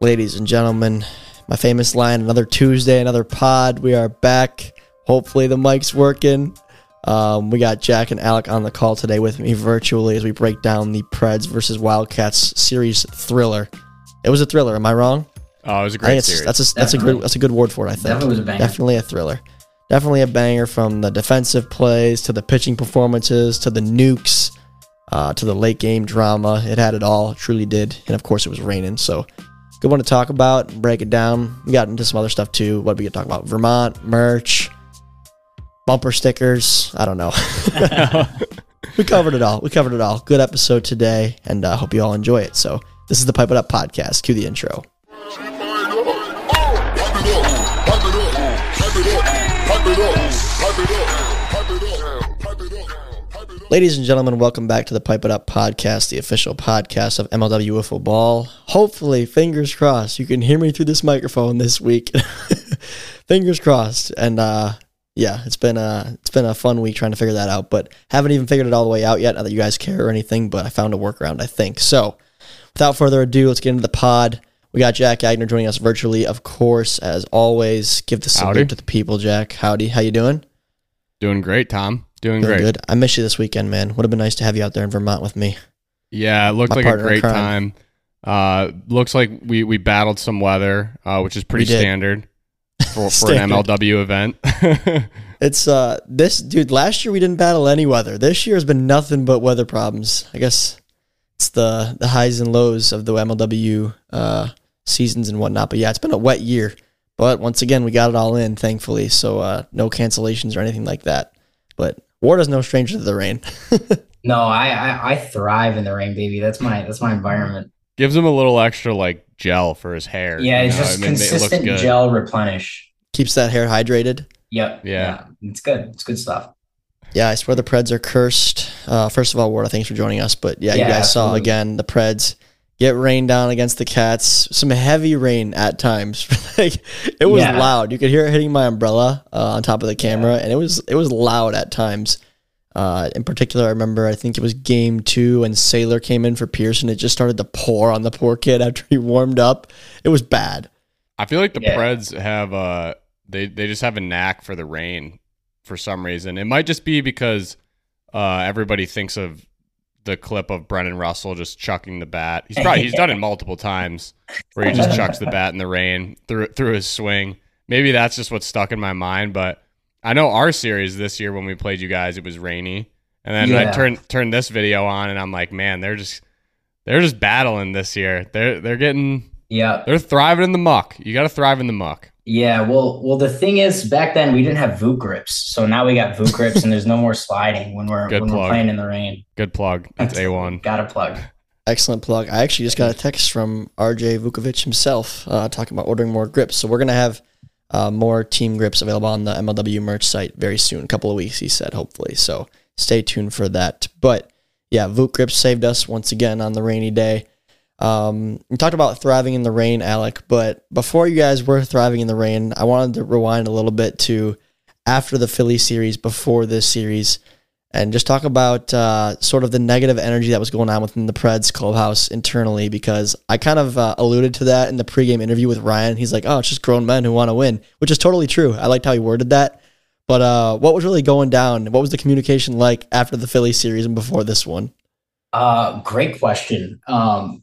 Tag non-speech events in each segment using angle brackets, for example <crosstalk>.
ladies and gentlemen. My famous line, another Tuesday, another pod. We are back. Hopefully the mic's working. Um, we got Jack and Alec on the call today with me virtually as we break down the Preds versus Wildcats series thriller. It was a thriller, am I wrong? Oh, it was a I great series. that's a that's a good that's a good word for it. I think Definitely was a banger. Definitely a thriller. Definitely a banger from the defensive plays to the pitching performances to the nukes uh, to the late game drama. It had it all. It truly did. And of course, it was raining. So, good one to talk about, break it down. We got into some other stuff too. What we could talk about? Vermont merch, bumper stickers. I don't know. <laughs> we covered it all. We covered it all. Good episode today, and I uh, hope you all enjoy it. So, this is the Pipe It Up podcast. Cue the intro. Ladies and gentlemen, welcome back to the Pipe It Up podcast, the official podcast of MLW Wiffle Ball. Hopefully, fingers crossed, you can hear me through this microphone this week. <laughs> fingers crossed. And uh, yeah, it's been a it's been a fun week trying to figure that out, but haven't even figured it all the way out yet. Not that you guys care or anything, but I found a workaround, I think. So, without further ado, let's get into the pod. We got Jack Agner joining us virtually, of course, as always. Give the salute Howdy. to the people, Jack. Howdy, how you doing? Doing great, Tom. Doing Doing great. good. I miss you this weekend, man. Would have been nice to have you out there in Vermont with me. Yeah, it looked My like a partner in great crime. time. Uh, looks like we, we battled some weather, uh, which is pretty We did. standard <laughs> for, for an Standard. MLW event. <laughs> It's uh this dude. Last year we didn't battle any weather. This year has been nothing but weather problems. I guess it's the the highs and lows of the MLW uh, seasons and whatnot. But yeah, it's been a wet year. But once again, we got it all in, thankfully. So uh, no cancellations or anything like that. But Warda's no stranger to the rain. <laughs> No, I, I I thrive in the rain, baby. That's my that's my environment. Gives him a little extra like gel for his hair. Yeah, it's know? just I mean, consistent good. gel replenish. Keeps that hair hydrated. Yep. Yeah. It's good. It's good stuff. Yeah, I swear the Preds are cursed. Uh, first of all, Ward, thanks for joining us. But yeah, you Yeah, guys saw again the Preds get rained down against the Cats. Some heavy rain at times. <laughs> like it was Yeah. loud. You could hear it hitting my umbrella uh, on top of the camera, and it was it was loud at times. Uh, in particular, I remember I think it was game two, and Sailor came in for Pearson. It just started to pour on the poor kid after he warmed up. It was bad. I feel like the Yeah. Preds have uh they they just have a knack for the rain for some reason. It might just be because uh everybody thinks of the clip of Brennan Russell just chucking the bat. He's probably he's done it multiple times where he just <laughs> chucks the bat in the rain through through his swing. Maybe that's just what's stuck in my mind, but I know our series this year when we played you guys it was rainy. And then I turned turned this video on and I'm like, man, they're just they're just battling this year. They're they're getting Yeah. they're thriving in the muck. You got to thrive in the muck. Yeah. Well well the thing is back then we didn't have Voot grips. So now we got Voot grips and there's no more sliding when we're Good when plug. we're playing in the rain. Good plug. That's a one. Got a plug. Excellent plug. I actually just got a text from RJ Vukovic himself uh, talking about ordering more grips. So we're gonna have uh, more team grips available on the MLW merch site very soon. A couple of weeks, he said, hopefully. So stay tuned for that. But yeah, Vuk grips saved us once again on the rainy day. Um, we talked about thriving in the rain, Alec. But before you guys were thriving in the rain, I wanted to rewind a little bit to after the Philly series, before this series and just talk about uh, sort of the negative energy that was going on within the Preds clubhouse internally. Because I kind of uh, alluded to that in the pregame interview with Ryan. He's like, "Oh, it's just grown men who want to win," which is totally true. I liked how he worded that. But uh, what was really going down? What was the communication like after the Philly series and before this one? Uh, great question. Um,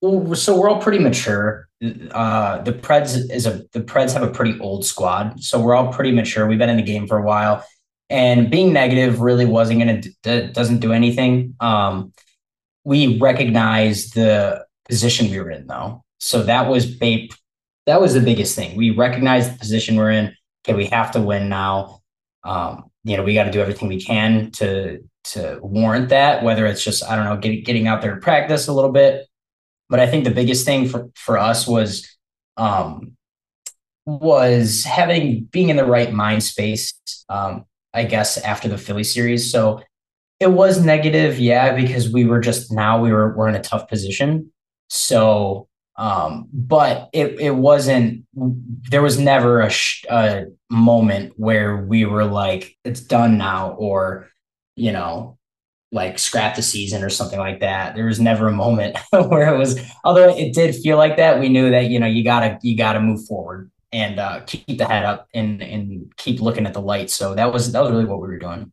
well, So we're all pretty mature. Uh, the Preds is a the Preds have a pretty old squad, so we're all pretty mature. We've been in the game for a while, and being negative really wasn't gonna d- doesn't do anything. Um, we recognize the position we were in, though, so that was ba- that was the biggest thing. We recognize the position we're in. Okay, we have to win now. Um, you know, we got to do everything we can to to warrant that, whether it's just, I don't know, getting getting out there to practice a little bit. But I think the biggest thing for, for us was um was having being in the right mind space, um, I guess, after the Philly series. So it was negative, yeah, because we were just now we were we're in a tough position. So um, but it it wasn't there was never a, sh- a moment where we were like it's done now or you know like scrap the season or something like that. There was never a moment <laughs> where it was, although it did feel like that. We knew that you know you gotta you gotta move forward and uh, keep the head up and and keep looking at the light. So that was that was really what we were doing.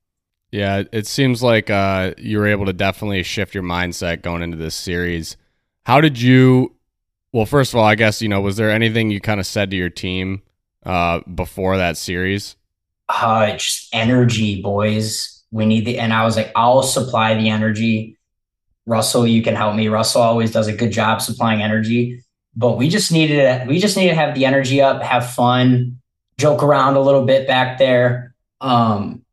Yeah, it seems like uh, you were able to definitely shift your mindset going into this series. How did you? Well, first of all, I guess you know, was there anything you kind of said to your team uh, before that series? Uh, just energy, boys we need the and I was like, I'll supply the energy. Russell, you can help me. Russell always does a good job supplying energy, but we just needed we just need to have the energy up, have fun, joke around a little bit back there. Um,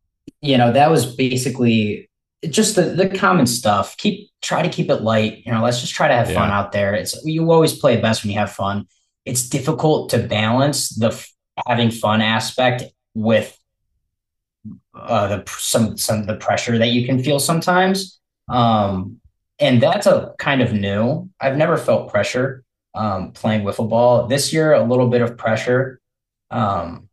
you know, that was basically just the the common stuff. Keep try to keep it light. You know, let's just try to have yeah. fun out there. It's you always play best when you have fun. It's difficult to balance the f- having fun aspect with uh, the some some the pressure that you can feel sometimes. Um, and that's a kind of new. I've never felt pressure um, playing wiffle ball this year. A little bit of pressure. Um,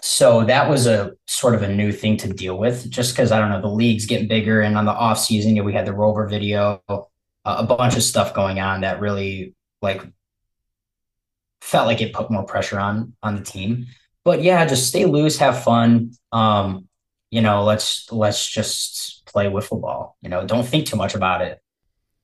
so that was a sort of a new thing to deal with, just because I don't know the league's getting bigger, and on the off season, you know, we had the rover video, uh, a bunch of stuff going on that really like felt like it put more pressure on on the team. But yeah, just stay loose, have fun. Um, you know, let's let's just play wiffle ball. You know, don't think too much about it.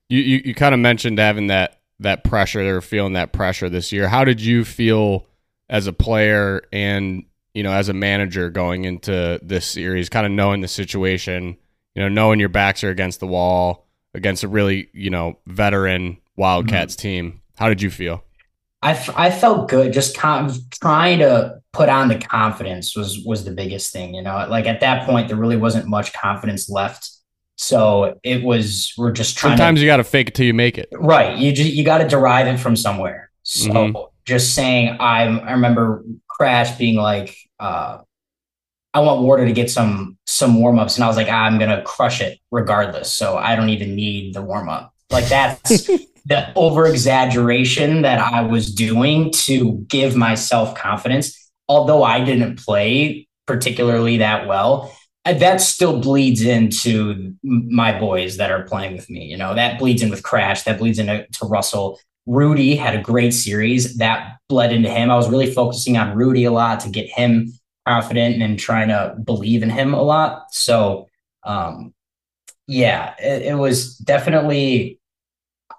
You you, you kind of mentioned having that that pressure or feeling that pressure this year. How did you feel as a player and you know as a manager going into this series, kind of knowing the situation, you know, knowing your backs are against the wall against a really you know veteran Wildcats mm-hmm. team. How did you feel? I, f- I felt good. Just kind of trying to put on the confidence was was the biggest thing you know? Like at that point there really wasn't much confidence left. So it was we're just trying sometimes to, you got to fake it till you make it. Right. You just you got to derive it from somewhere. So mm-hmm. just saying i i remember crash being like uh I want Warda to get some some warm ups, and I was like, I'm gonna crush it regardless. So I don't even need the warm up. Like that's <laughs> the over exaggeration that I was doing to give myself confidence, although I didn't play particularly that well, uh, that still bleeds into my boys that are playing with me. You know, that bleeds in with Crash, that bleeds into to Russell. Rudy had a great series that bled into him. I was really focusing on Rudy a lot to get him confident and trying to believe in him a lot. So, um, yeah, it, it was definitely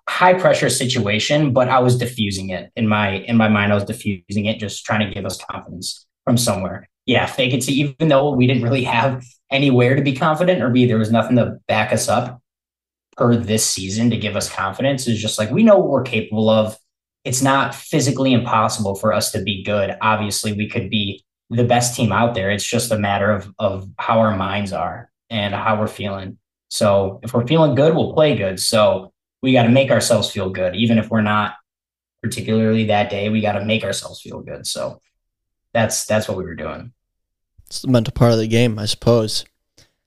high pressure situation, but I was diffusing it in my in my mind. I was diffusing it, just trying to give us confidence from somewhere. Yeah, fake it to even though we didn't really have anywhere to be confident or be there was nothing to back us up per this season to give us confidence. Is just like we know what we're capable of. It's not physically impossible for us to be good. Obviously, we could be the best team out there. It's just a matter of of how our minds are and how we're feeling. So if we're feeling good, we'll play good. So we got to make ourselves feel good, even if we're not particularly that day. We got to make ourselves feel good. So that's that's what we were doing. It's the mental part of the game, I suppose.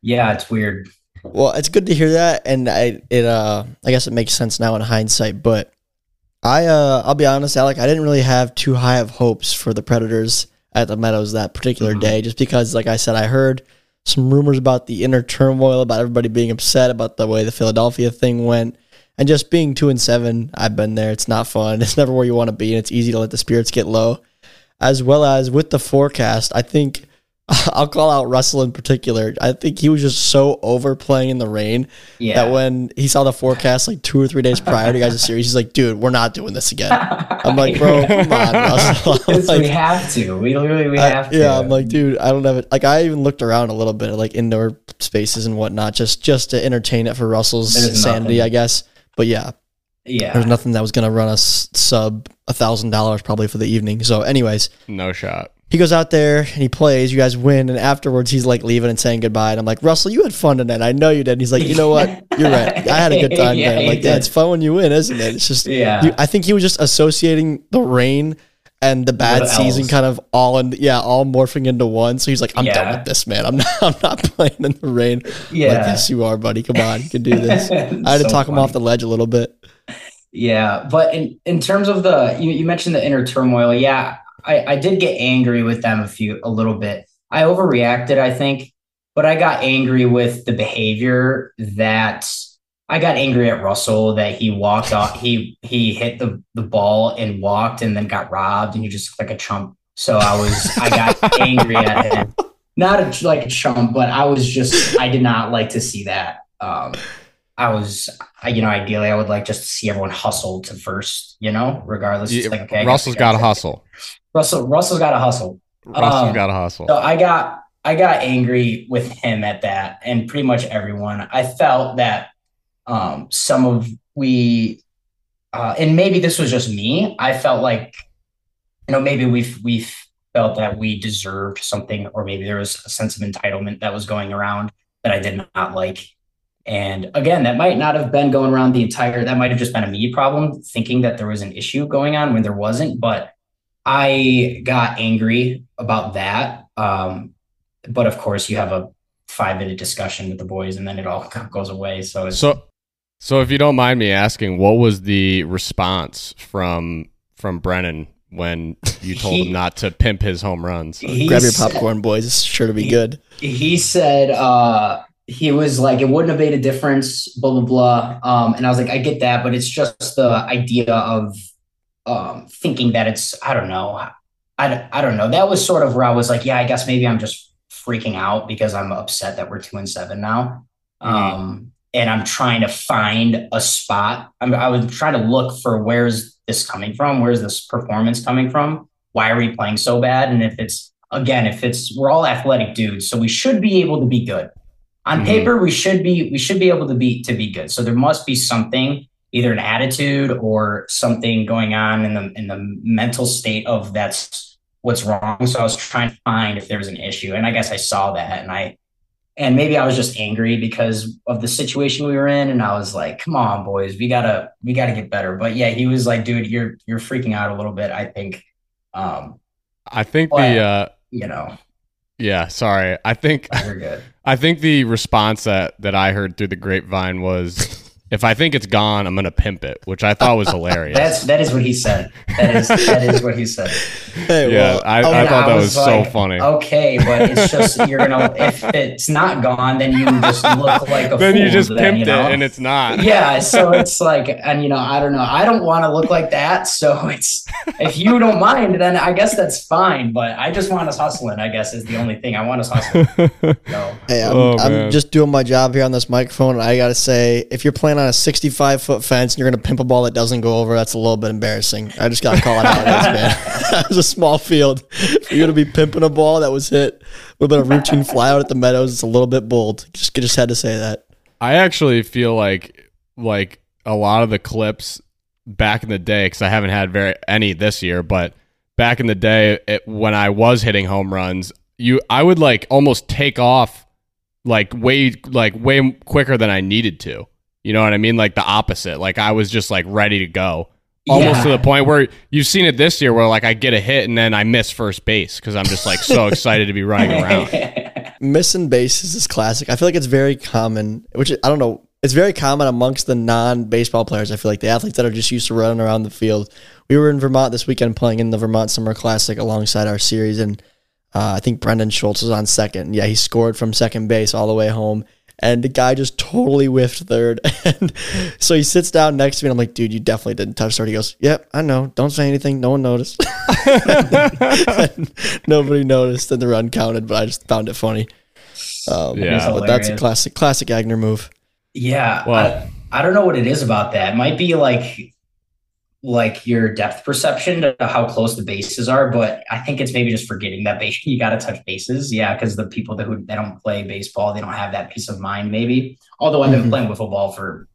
Yeah, it's weird. Well, it's good to hear that, and I it uh I guess it makes sense now in hindsight. But I uh I'll be honest, Alec, I didn't really have too high of hopes for the Predators at the Meadows that particular mm-hmm. day, just because, like I said, I heard some rumors about the inner turmoil, about everybody being upset about the way the Philadelphia thing went. And just being two and seven, I've been there. It's not fun. <laughs> It's never where you want to be, and it's easy to let the spirits get low. As well as with the forecast, I think <laughs> I'll call out Russell in particular. I think he was just so overplaying in the rain yeah. that when he saw the forecast like two or three days prior to guys' <laughs> series, he's like, "Dude, we're not doing this again." I'm like, "Bro, come on, Russell." like, we have to. We literally we have to. Yeah, I'm like, dude, I don't have it. Like, I even looked around a little bit, at like indoor spaces and whatnot, just just to entertain it for Russell's sanity, nothing. I guess. But yeah, yeah, there's nothing that was gonna run us sub a thousand dollars probably for the evening. So, anyways, no shot. He goes out there and he plays. You guys win, and afterwards he's like leaving and saying goodbye. And I'm like, Russell, you had fun tonight. I know you did. And he's like, you know what? You're right. I had a good <laughs> time. yeah, like, yeah, it's fun when you win, isn't it? It's just, yeah. You, I think he was just associating the rain and the bad the season kind of all in yeah all morphing into one. So he's like i'm yeah. done with this man. I'm not <laughs> i'm not playing in the rain. Yeah like, yes you are buddy. Come on you can do this. <laughs> I had to talk funny. him off the ledge a little bit. Yeah but in in terms of the you, you mentioned the inner turmoil. Yeah i i did get angry with them a few a little bit. I overreacted i think but I got angry with the behavior that I got angry at Russell that he walked off. He he hit the the ball and walked and then got robbed and he just looked like a chump. So I was I got <laughs> angry at him. Not a, like a chump, but I was just I did not like to see that. Um, I was, I, you know, ideally I would like just to see everyone hustle to first, you know, regardless. Yeah, like, okay, Russell's got to to- hustle. Russell, Russell's got to hustle. Russell's Um, got to hustle. So I got I got angry with him at that, and pretty much everyone. I felt that um, some of we, uh, and maybe this was just me. I felt like, you know, maybe we've we've felt that we deserved something, or maybe there was a sense of entitlement that was going around that I did not like. And again, that might not have been going around the entire. That might have just been a me problem, thinking that there was an issue going on when there wasn't. But I got angry about that. Um, but of course, you have a five minute discussion with the boys, and then it all <laughs> goes away. So So, so if you don't mind me asking, what was the response from from Brennan when you told He- him not to pimp his home runs? Grab your said- popcorn, boys. It's sure to be He- good. he said uh he was like it wouldn't have made a difference blah blah blah um and i was like i get that but it's just the idea of um thinking that it's i don't know i, I don't know that was sort of where i was like yeah i guess maybe i'm just freaking out because i'm upset that we're two and seven now Mhm. um and i'm trying to find a spot I'm, i was trying to look for where's this coming from where's this performance coming from why are we playing so bad and if it's again, if it's we're all athletic dudes, so we should be able to be good. On Mhm. paper, we should be we should be able to be to be good. So there must be something, either an attitude or something going on in the in the mental state of that's what's wrong. So I was trying to find if there was an issue, and I guess I saw that, and I and maybe I was just angry because of the situation we were in, and I was like, "Come on, boys, we gotta we gotta get better." But yeah, he was like, "Dude, you're you're freaking out a little bit." I think, um, I think Well, the uh, you know, yeah, sorry. I think. <laughs> I think the response that that I heard through the grapevine was, if I think it's gone, I'm gonna pimp it, which I thought was <laughs> hilarious. That's that is what he said. That is that is what he said. <laughs> Hey, yeah, well, I, I'll- I thought I that was was, so like, funny. Okay, but it's <laughs> just you're gonna if it's not gone, then you just look like a then fool. you just then, pimped you know? it, and it's not. yeah, so it's like, and you know, I don't know. I don't want to look like that. So it's if you don't mind, then I guess that's fine. But I just want us hustling. I guess is the only thing I want us hustling. So Hey, I'm, Oh, I'm just doing my job here on this microphone, and I gotta say, if you're playing on a 65 foot fence and you're gonna pimp a ball that doesn't go over, that's a little bit embarrassing. I just gotta call <laughs> <laughs> it out, as man. that was a small field. For you to be pimping a ball that was hit with a routine flyout at the Meadows, it's a little bit bold. Just just had to say that. I actually feel like like a lot of the clips back in the day because I haven't had very any this year, but back in the day it, when I was hitting home runs, you I would like almost take off like way like way quicker than I needed to. You know what I mean? Like the opposite. Like I was just like ready to go. Almost to the point where you've seen it this year where like I get a hit and then I miss first base because I'm just like so excited to be running around. <laughs> Missing bases is classic. I feel like it's very common, which I don't know. It's very common amongst the non-baseball players. I feel like the athletes that are just used to running around the field. We were in Vermont this weekend playing in the Vermont Summer Classic alongside our series, and uh, I think Brendan Schultz was on second. Yeah, he scored from second base all the way home, and the guy just totally whiffed third. <laughs> And so he sits down next to me, and I'm like, "Dude, you definitely didn't touch third." He goes, "Yep, I know. Don't say anything. No one noticed." <laughs> And nobody noticed, and the run counted, but I just found it funny. Um, Yeah. but that's a classic, classic Agner move. Yeah. Well- I, I don't know what it is about that. It might be like like your depth perception to how close the bases are, but I think it's maybe just forgetting that base <laughs> you gotta touch bases. Yeah, because the people that who they don't play baseball, they don't have that peace of mind, maybe. Although I've been Mhm. playing wiffle ball for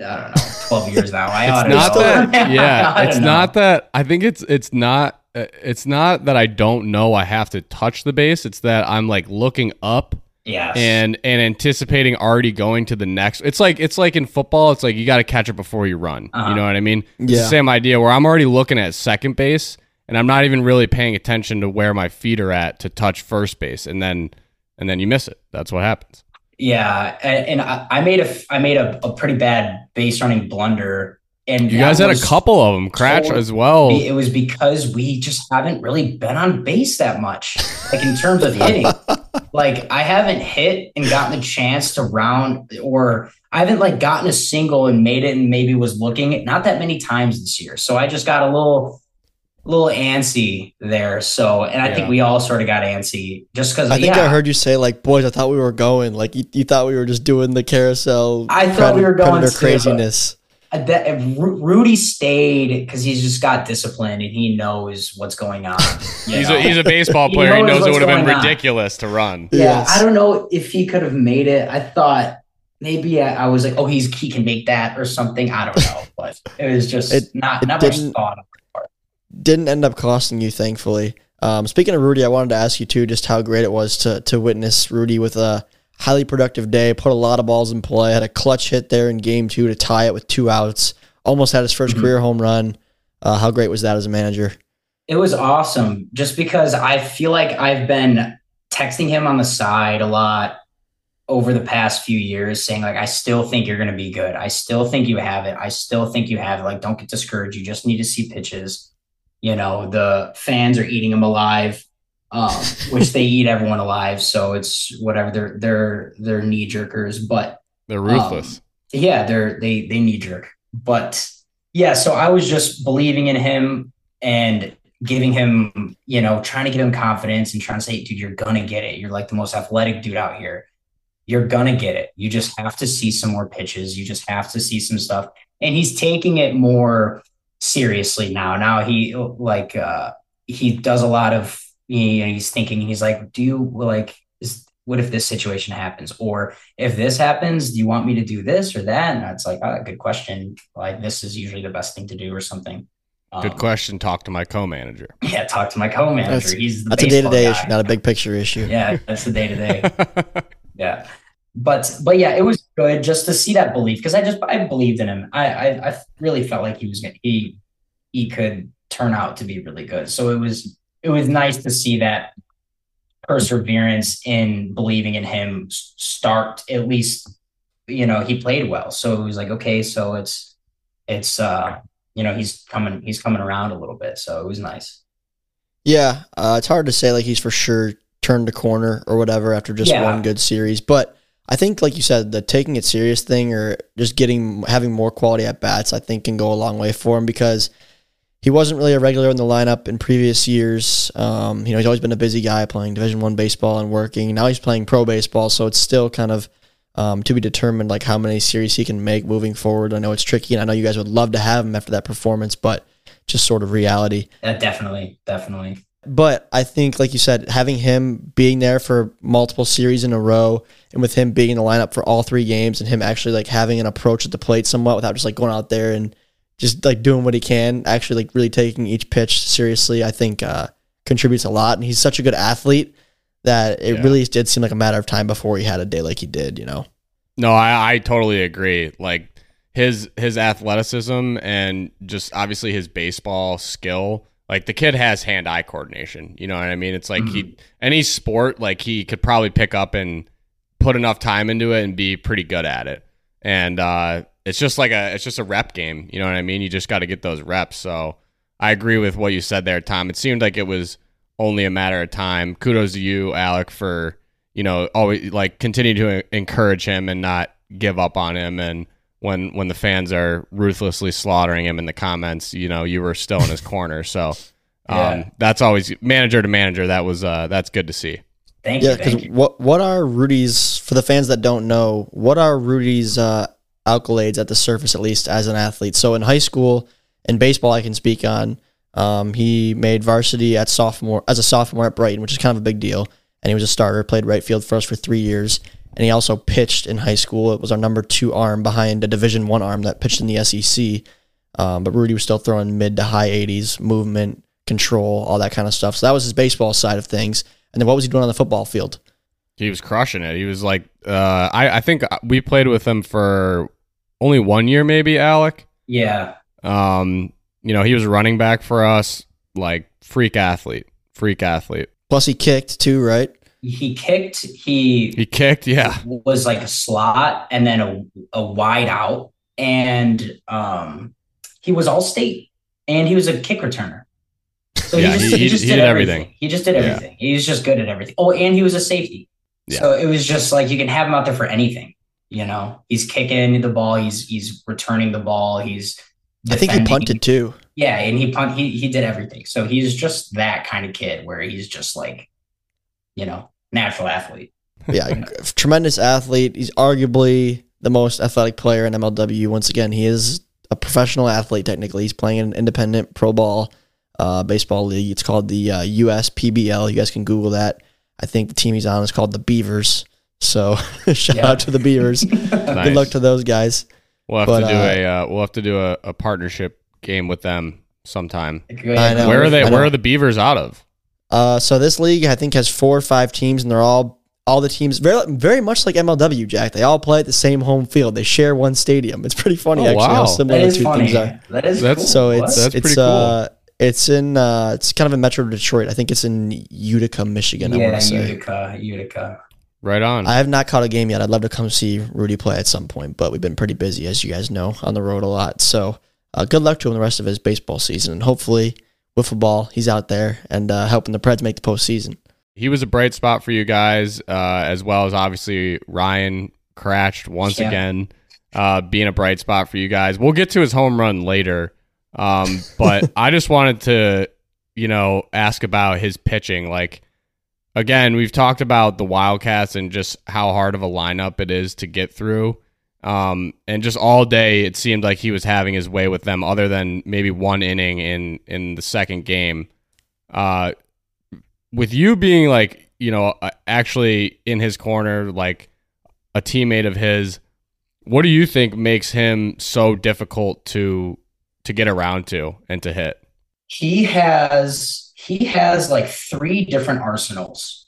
I don't know, 12 years now. I it's not that <laughs> yeah it's know. not that i think it's it's not uh, it's not that i don't know i have to touch the base it's that i'm like looking up Yes. and and anticipating already going to the next it's like it's like in football it's like you got to catch it before you run Uh-huh. you know what i mean it's Yeah. the same idea where i'm already looking at second base and i'm not even really paying attention to where my feet are at to touch first base and then and then you miss it that's what happens Yeah, and, and I, I made a I made a, a pretty bad base running blunder And You guys had a couple of them, Kracht total- as well. It was because we just haven't really been on base that much, like in terms of hitting. <laughs> like I haven't hit and gotten the chance to round, or I haven't like gotten a single and made it and maybe was looking not that many times this year. So I just got a little, little antsy there. So, and I Yeah. think we all sort of got antsy just because. I think yeah, I heard you say like, boys, I thought we were going. Like you, you thought we were just doing the carousel. I thought we were going predator to, but- craziness. That if Rudy stayed because he's just got discipline and he knows what's going on. He's know? a, he's a baseball player. He knows knows it would have been going on. ridiculous to run. Yeah, Yes. I don't know if he could have made it. I thought maybe I, I was like, oh, he's he can make that or something. I don't know, but it was just It- not it not much didn't- thought. Didn't end up costing you, thankfully. Um, speaking of Rudy, I wanted to ask you too, just how great it was to to witness Rudy with a highly productive day. Put a lot of balls in play. Had a clutch hit there in game two to tie it with two outs. Almost had his 1st Mhm. career home run. Uh, how great was that as a manager? It was awesome just because I feel like I've been texting him on the side a lot over the past few years saying like I still think you're going to be good. I still think you have it. I still think you have it. Like don't get discouraged. You just need to see pitches. You know, the fans are eating him alive. Um, which they eat everyone alive, so it's whatever they're they're they're knee jerkers, but They're ruthless. yeah, they're they they knee jerk. But yeah, so I was just believing in him and giving him, you know, trying to give him confidence and trying to say, dude, you're gonna get it. You're like the most athletic dude out here. You're gonna get it. You just have to see some more pitches. You just have to see some stuff. And he's taking it more seriously now. Now he like uh he does a lot of he, he's thinking he's like, do you like is what if this situation happens? Or if this happens, do you want me to do this or that? And it's like, oh, good question. Like this is usually the best thing to do or something. Good Um, question. Talk to my co-manager. <laughs> Yeah, talk to my co-manager. That's- He's the That's a day-to-day guy. issue, not a big picture issue. Yeah, that's the day to day. Yeah, but but yeah, it was good just to see that belief because I just I believed in him. I, I I really felt like he was gonna he he could turn out to be really good. So it was it was nice to see that perseverance in believing in him start at least you know he played well. So it was like okay so it's it's uh you know he's coming he's coming around a little bit. So it was nice. Yeah, uh, it's hard to say like he's for sure turned a corner or whatever after just Yeah. one good series, but I think like you said, the taking it serious thing or just getting having more quality at bats, I think can go a long way for him because he wasn't really a regular in the lineup in previous years. Um, you know, he's always been a busy guy playing Division One baseball and working. Now he's playing pro baseball, so it's still kind of um, to be determined like how many series he can make moving forward. I know it's tricky, and I know you guys would love to have him after that performance, but just sort of reality. that definitely definitely But I think, like you said, having him being there for multiple series in a row, and with him being in the lineup for all three games, and him actually like having an approach at the plate somewhat without just like going out there and just like doing what he can, actually like really taking each pitch seriously, I think uh, contributes a lot. And he's such a good athlete that it Yeah. really did seem like a matter of time before he had a day like he did. You know? No, I, I totally agree. Like his his athleticism and just obviously his baseball skill. Like the kid has hand eye coordination. You know what I mean? It's like he any sport like he could probably pick up and put enough time into it and be pretty good at it. And uh, it's just like a it's just a rep game. You know what I mean? You just got to get those reps. So I agree with what you said there, Tom. It seemed like it was only a matter of time. Kudos to you, Alec, for you know always like continue to encourage him and not give up on him. And when when the fans are ruthlessly slaughtering him in the comments, you know you were still in his <laughs> corner. So um, Yeah. that's always manager to manager. That was uh, that's good to see. thank Yeah, you because what what are Rudy's for the fans that don't know? What are Rudy's uh, accolades at the surface, at least as an athlete? So in high school, in baseball, I can speak on. Um, he made varsity at sophomore as a sophomore at Brighton, which is kind of a big deal. And he was a starter, played right field for us for three years, and he also pitched in high school. It was our number two arm behind a Division One arm that pitched in the SEC. Um, but Rudy was still throwing mid to high 80s, movement, control, all that kind of stuff. So that was his baseball side of things. And then what was he doing on the football field? He was crushing it. He was like, uh, I I think we played with him for only one year, maybe Alec. yeah Um, you know, he was running back for us, like freak athlete, freak athlete. Plus, he kicked too, right? he kicked he He kicked, yeah. was like a slot and then a, a wide out and um he was all state and he was a kick returner. So Yeah, he just, he- he, he- just he did, did everything. everything. He just did Yeah. everything. He was just good at everything. Oh, and he was a safety. So it was just like you can have him out there for anything. You know, he's kicking the ball, he's he's returning the ball, he's I think he punted too. Yeah, and he punt he he did everything. So he's just that kind of kid where he's just like, you know, natural athlete. <laughs> Yeah, tremendous athlete. He's arguably the most athletic player in MLW. Once again, he is a professional athlete. Technically, he's playing in an independent pro ball uh, baseball league. It's called the uh, USPBL. You guys can Google that. I think the team he's on is called the Beavers. So <laughs> shout Yeah. out to the Beavers. <laughs> Good luck to those guys. We'll have But, to do uh, a uh, we'll have to do a, a partnership game with them sometime. I know. Where are they? Where are the Beavers out of? Uh, so this league, I think, has four or five teams, and they're all all the teams very very much like MLW. Jack, they all play at the same home field. They share one stadium. It's pretty funny Oh, actually wow. how similar the two funny. teams are. That is That's- cool. So it's That's it's pretty cool. uh it's in uh it's kind of in Metro Detroit. I think it's in Utica, Michigan. I yeah, want to say. Utica, Utica. Right on. I have not caught a game yet. I'd love to come see Rudy play at some point, but we've been pretty busy, as you guys know, on the road a lot. So uh, good luck to him the rest of his baseball season, and hopefully wiffle ball, he's out there and uh, helping the Preds make the postseason. he was a bright spot for you guys, uh, as well as obviously Ryan Kracht once Yeah. again, uh, being a bright spot for you guys. We'll get to his home run later, um, but I just wanted to, you know, ask about his pitching. Like, again, we've talked about the Wildcats and just how hard of a lineup it is to get through. Um, and just all day, it seemed like he was having his way with them, other than maybe one inning in in the second game. Uh, with you being like you know uh, actually in his corner like a teammate of his what do you think makes him so difficult to to get around to and to hit? He has he has like three different arsenals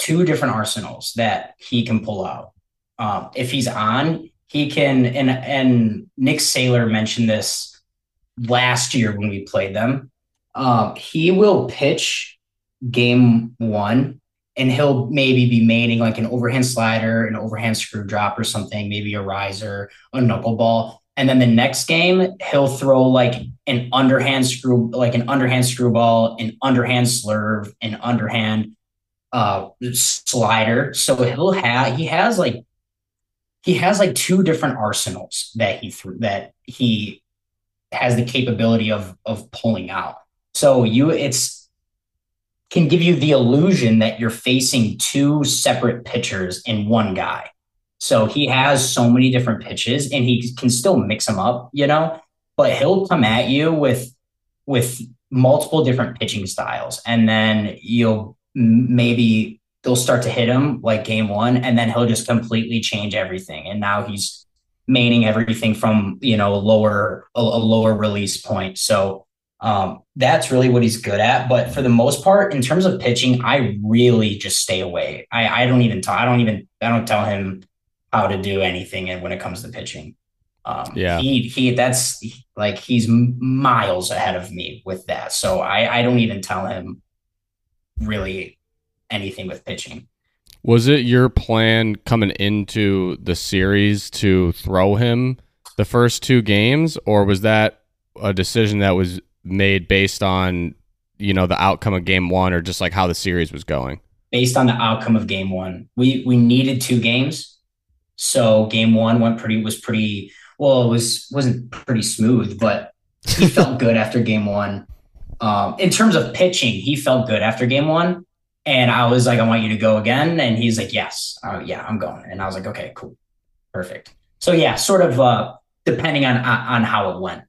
two different arsenals that he can pull out. Um, if he's on he can and and nick saylor mentioned this last year when we played them. Um, he will pitch game one and he'll maybe be mating like an overhand slider an overhand screw drop or something maybe a riser a knuckleball and then the next game, he'll throw like an underhand screw, like an underhand screwball, an underhand slurve, an underhand uh slider. So he'll have he has like he has like two different arsenals that he threw that he has the capability of of pulling out. So you it's can give you the illusion that you're facing two separate pitchers in one guy. So he has so many different pitches and he can still mix them up, you know, but he'll come at you with with multiple different pitching styles and then you'll maybe they'll start to hit him like game 1 and then he'll just completely change everything and now he's maining everything from, you know, a lower a, a lower release point. So um, that's really what he's good at. But for the most part, in terms of pitching, I really just stay away. I, I don't even tell. I don't even. I don't tell him how to do anything. And when it comes to pitching, um, Yeah. he he. That's like he's miles ahead of me with that. So I I don't even tell him really anything with pitching. was it your plan coming into the series to throw him the first two games or was that a decision that was made based on you know the outcome of game one or just like how the series was going based on the outcome of game one. We we needed two games. So game one went pretty was pretty well, it was wasn't pretty smooth, but he <laughs> felt good after game one. Um, in terms of pitching, he felt good after game one. And I was like, I want you to go again. And he's like, Yes, uh, yeah, I'm going. And I was like, Okay, cool. Perfect. So yeah, sort of uh depending on on how it went.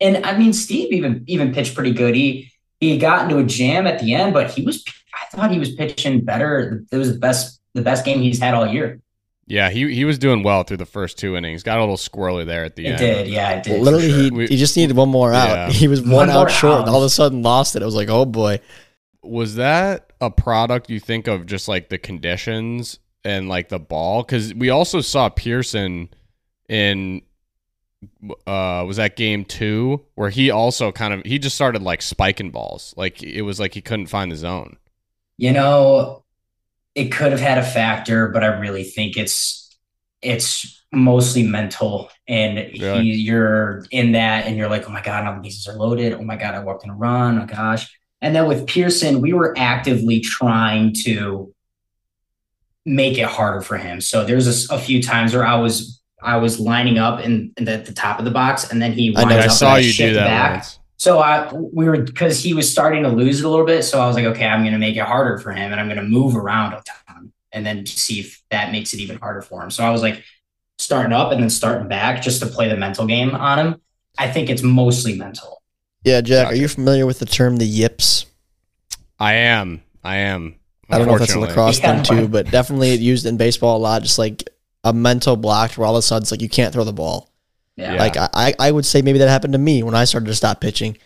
And I mean, Steve even even pitched pretty good. He he got into a jam at the end, but he was I thought he was pitching better. It was the best the best game he's had all year. Yeah he, he was doing well through the first two innings got a little squirrely there at the It end did, yeah, it did. Well, literally, sure. he, We- he just needed one more out. Yeah. <laughs> He was One one, out short, out. and all of a sudden lost it. I was like, oh boy. was that a product you think of just like the conditions and like the ball because we also saw pearson in uh was that game two where he also kind of he just started like spiking balls like it was like he couldn't find the zone You know, it could have had a factor, but I really think it's it's mostly mental, and Really? he, you're in that, and you're like, oh my god, all the pieces are loaded. Oh my god, I walked in a run. Oh gosh. And then with Pearson, we were actively trying to make it harder for him. So there's a few times where I was I was lining up in, in the, at the top of the box, and then he I know, winds I up saw and you do that back. once. So I we were because he was starting to lose it a little bit. So I was like, okay, I'm going to make it harder for him, and I'm going to move around a ton, and then see if that makes it even harder for him. So I was like starting up and then starting back just to play the mental game on him. I think it's mostly mental. Yeah, Jack, are you familiar with the term the yips? I am. I am. I don't know if that's a unfortunately. lacrosse Yeah. thing too, but definitely used in baseball a lot. Just like a mental block where all of a sudden it's like you can't throw the ball. Yeah. Like I, I would say maybe that happened to me when I started to stop pitching.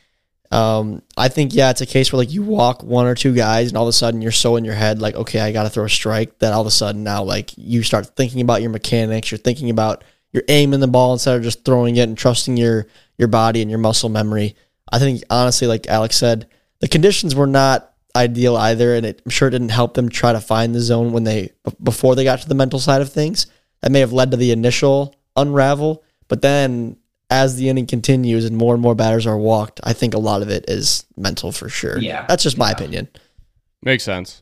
Um, I think yeah, it's a case where like you walk one or two guys and all of a sudden you're so in your head like okay, I got to throw a strike that all of a sudden now like you start thinking about your mechanics, you're thinking about your aim in the ball instead of just throwing it and trusting your your body and your muscle memory. I think honestly, like Alex said, the conditions were not ideal either, and it, I'm sure it didn't help them try to find the zone when they before they got to the mental side of things. That may have led to the initial unravel, but then as the inning continues and more and more batters are walked, I think a lot of it is mental for sure. Yeah. that's just my Yeah. opinion. Makes sense.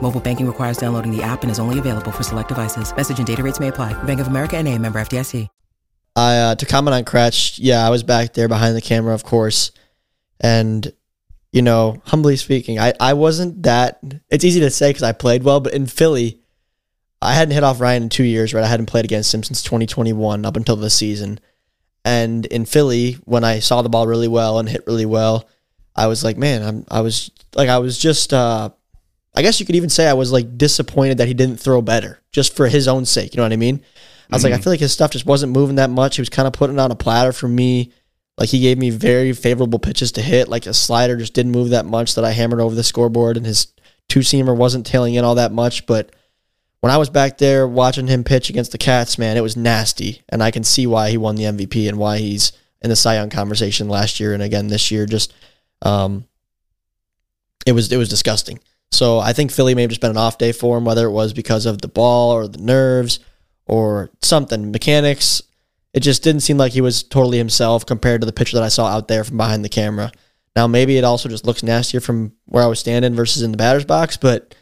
Mobile banking requires downloading the app and is only available for select devices. Message and data rates may apply. Bank of America and a member FDIC. I uh, to comment on Kracht, yeah, I was back there behind the camera, of course, and you know, humbly speaking, I I wasn't that. It's easy to say because I played well, but in Philly, I hadn't hit off Ryan in two years. Right, I hadn't played against him since 2021 up until this season, and in Philly, when I saw the ball really well and hit really well, I was like, man, I'm I was like I was just. uh I guess you could even say I was like disappointed that he didn't throw better, just for his own sake. You know what I mean? I was like, I feel like his stuff just wasn't moving that much. He was kind of putting on a platter for me. Like he gave me very favorable pitches to hit. Like a slider just didn't move that much that I hammered over the scoreboard, and his two seamer wasn't tailing in all that much. But when I was back there watching him pitch against the Cats, man, it was nasty, and I can see why he won the MVP and why he's in the Cy Young conversation last year and again this year. Just, um, it was it was disgusting. So I think Philly may have just been an off day for him, whether it was because of the ball or the nerves or something. Mechanics, it just didn't seem like he was totally himself compared to the picture that I saw out there from behind the camera. Now maybe it also just looks nastier from where I was standing versus in the batter's box, but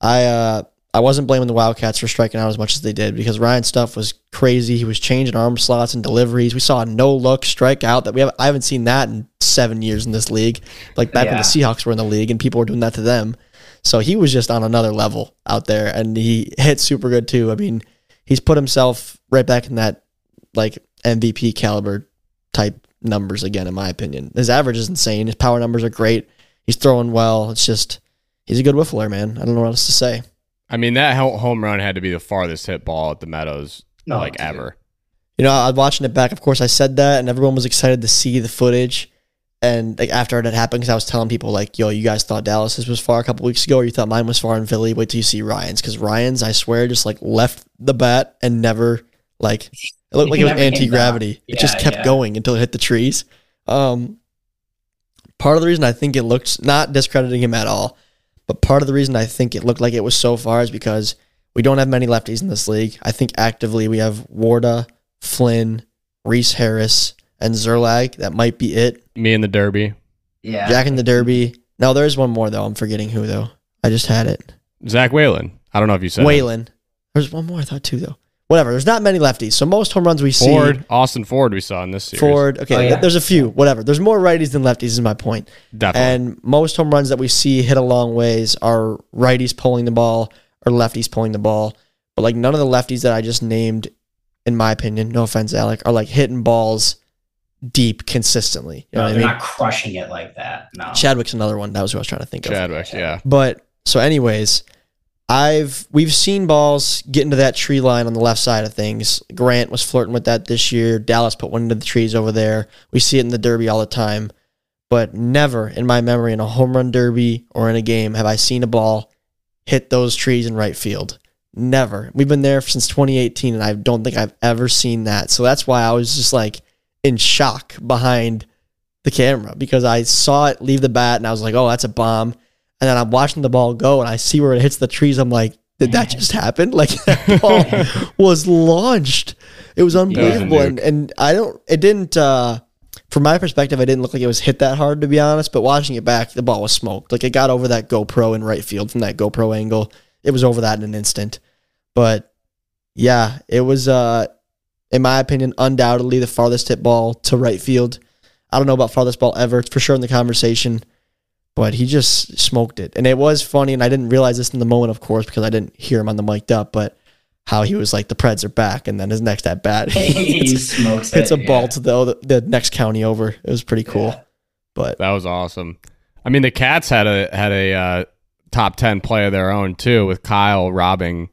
I uh, I wasn't blaming the Wildcats for striking out as much as they did because Ryan's stuff was crazy. He was changing arm slots and deliveries. We saw a no look strikeout that we have I haven't seen that in seven years in this league. Like back when the Seahawks were in the league and people were doing that to them. So he was just on another level out there, and he hit super good too. I mean, he's put himself right back in that like MVP caliber type numbers again, in my opinion. His average is insane. His power numbers are great. He's throwing well. It's just he's a good whiffler, man. I don't know what else to say. I mean, that home run had to be the farthest hit ball at the Meadows No, like dude. ever. You know, I was watching it back. Of course, I said that, and everyone was excited to see the footage. And like after it had happened, because I was telling people like, "Yo, you guys thought Dallas's was far a couple weeks ago, or you thought mine was far in Philly. Wait till you see Ryan's, because Ryan's, I swear, just like left the bat and never like it looked like it was anti gravity. down. It just kept yeah. going until it hit the trees. Um, part of the reason I think it looked not discrediting him at all, but part of the reason I think it looked like it was so far is because we don't have many lefties in this league. I think actively we have Warda, Flynn, Reese Harris, and Zerlag. That might be it. Me and the Derby. Yeah. Jack and the Derby. No, there's one more though. I'm forgetting who though. I just had it. Zach Whalen. I don't know if you said it. Whalen. There's one more I thought too though. whatever. There's not many lefties, so most home runs we see Ford, Austin Ford, we saw in this series. Ford. Okay, Oh, yeah. there's a few. Whatever. There's more righties than lefties. Is my point. definitely. And most home runs that we see hit a long ways are righties pulling the ball or lefties pulling the ball. But like none of the lefties that I just named, in my opinion, no offense, Alec, are like hitting balls deep consistently. You know No, they're mean? not crushing it like that. No. Chadwick's another one. That was who I was trying to think of. Chadwick, yeah. But so, anyways, I've we've seen balls get into that tree line on the left side of things. Grant was flirting with that this year. Dallas put one into the trees over there. We see it in the derby all the time. But never in my memory in a home run derby or in a game have I seen a ball hit those trees in right field. Never. We've been there since 2018 and I don't think I've ever seen that. So that's why I was just like in shock behind the camera because I saw it leave the bat and I was like, "Oh, that's a bomb." And then I'm watching the ball go and I see where it hits the trees. I'm like, "Did that just happen?" <laughs> Like that ball <laughs> was launched. It was unbelievable, nuke. and, and I don't. It didn't. uh From my perspective, I didn't look like it was hit that hard to be honest. But watching it back, the ball was smoked. Like it got over that GoPro in right field from that GoPro angle. It was over that in an instant. But yeah, it was. uh in my opinion, undoubtedly the farthest hit ball to right field. I don't know about farthest ball ever. It's for sure in the conversation, but he just smoked it. And it was funny, and I didn't realize this in the moment, of course, because I didn't hear him on the mic'd up, but how he was like, the Preds are back. And then his next at bat, <laughs> he hits, smokes hits it, a ball yeah. to the, the next county over. It was pretty cool. Yeah. But That was awesome. I mean, the Cats had a had a uh, top ten play of their own too, with Kyle robbing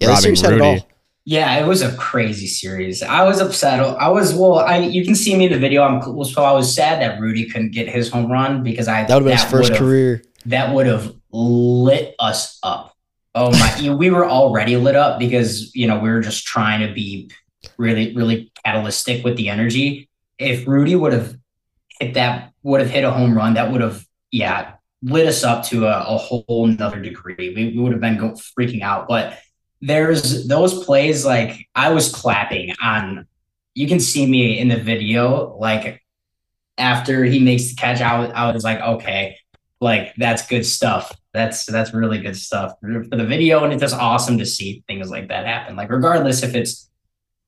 yeah, this robbing series had it Rudy. Yeah, it was a crazy series. I was upset. I was well. I you can see me in the video. I'm so I was sad that Rudy couldn't get his home run because I That would have been his first career. That would have lit us up. Oh my! you <laughs> know, we were already lit up because you know we were just trying to be really, really catalytic with the energy. If Rudy would have hit that, would have hit a home run, that would have yeah lit us up to a, a whole nother degree. We, we would have been go, freaking out. But there's those plays like I was clapping on. You can see me in the video like after he makes the catch. I was, I was like, okay, like that's good stuff. That's that's really good stuff for the video, and it's just awesome to see things like that happen. Like regardless if it's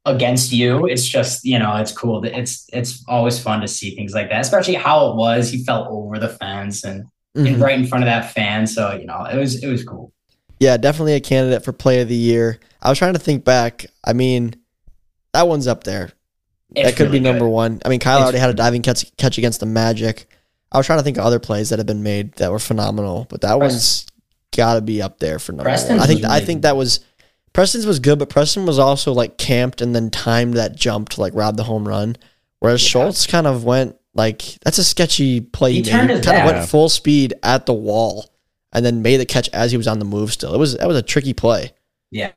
against you, it's just you know it's cool. that- It's it's always fun to see things like that, especially how it was. He fell over the fence and, and Mhm. right in front of that fan, so you know it was it was cool. Yeah, definitely a candidate for play of the year. I was trying to think back. I mean, that one's up there. It's that could really be number good. one. I mean, Kyle It's already had a diving catch, catch against the Magic. I was trying to think of other plays that have been made that were phenomenal, but that Preston- one's got to be up there for number Preston's one. I think I think that was Preston's was good, but Preston was also like camped and then timed that jump to like rob the home run. Whereas Yeah. Schultz kind of went like that's a sketchy play. He He, made. turned He his kind of went full speed at the wall and then made the catch as he was on the move. Still, it was that was a tricky play. Yeah,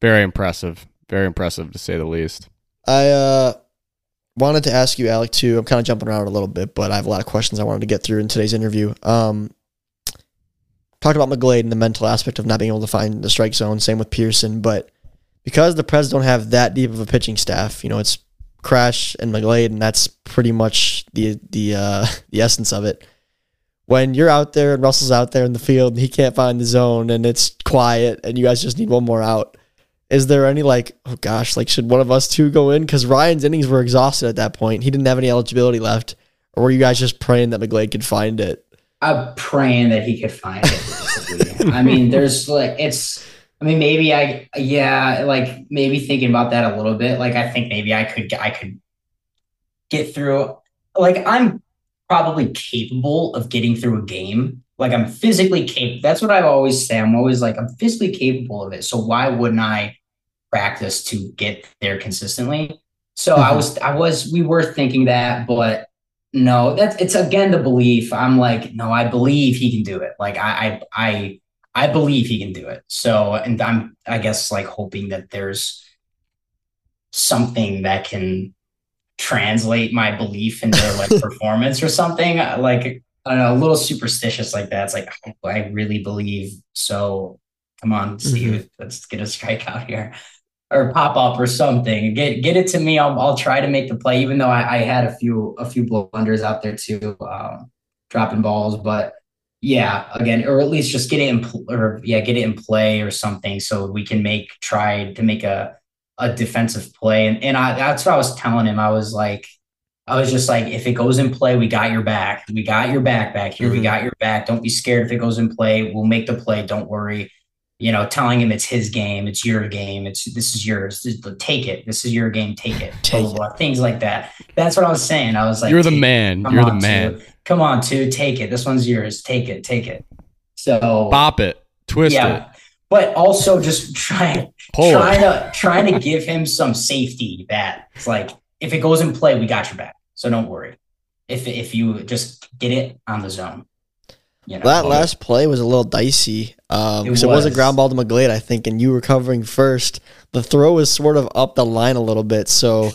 Very impressive. Very impressive to say the least. I uh, wanted to ask you, Alec, too. I'm kind of jumping around a little bit, but I have a lot of questions I wanted to get through in today's interview. Um, talked about McGlade and the mental aspect of not being able to find the strike zone. Same with Pearson, but because the Preds don't have that deep of a pitching staff, you know, it's Kracht and McGlade, and that's pretty much the the uh, <laughs> the essence of it. When you're out there and Russell's out there in the field and he can't find the zone and it's quiet and you guys just need one more out, is there any like, oh gosh, like should one of us two go in? Because Ryan's innings were exhausted at that point. He didn't have any eligibility left. Or were you guys just praying that McGlade could find it? I'm praying that he could find it. I mean, there's like it's. I mean, maybe I yeah, like maybe thinking about that a little bit. Like I think maybe I could I could get through. Like I'm probably capable of getting through a game. Like I'm physically capable. That's what I always say. I'm always like I'm physically capable of it. So why wouldn't I practice to get there consistently? So I Mhm. was I was we were thinking that, but no, that's it's again the belief. I'm like, no, I believe he can do it. Like I I I I believe he can do it. So and I'm I guess like hoping that there's something that can translate my belief into like <laughs> performance or something. Like I don't know, a little superstitious like that. It's like oh, I really believe. So come on, Steve, let's get a strikeout here. Or pop up or something. Get get it to me. I'll I'll try to make the play, even though I, I had a few a few blunders out there too, um, dropping balls. But yeah, again, or at least just get it in pl- or yeah, get it in play or something, so we can make try to make a a defensive play. And, and I, that's what I was telling him. I was like, I was just like, if it goes in play, we got your back. We got your back back here. Mm-hmm. We got your back. Don't be scared if it goes in play. We'll make the play. Don't worry. You know, telling him it's his game, it's your game, it's this is yours. take it. This is your game. Take it. Take blah, blah, blah, Things like that. That's what I was saying. I was like, You're the man. You're the man. Two. Come on, two. Take it. This one's yours. Take it. Take it. So bop it. Twist yeah, it. But also just trying trying to trying to give him some safety that it's like if it goes in play, we got your back. So don't worry. If if you just get it on the zone. You know, that last play was a little dicey. Um, it, was. it was a ground ball to McGlade, I think, and you were covering first. The throw was sort of up the line a little bit. So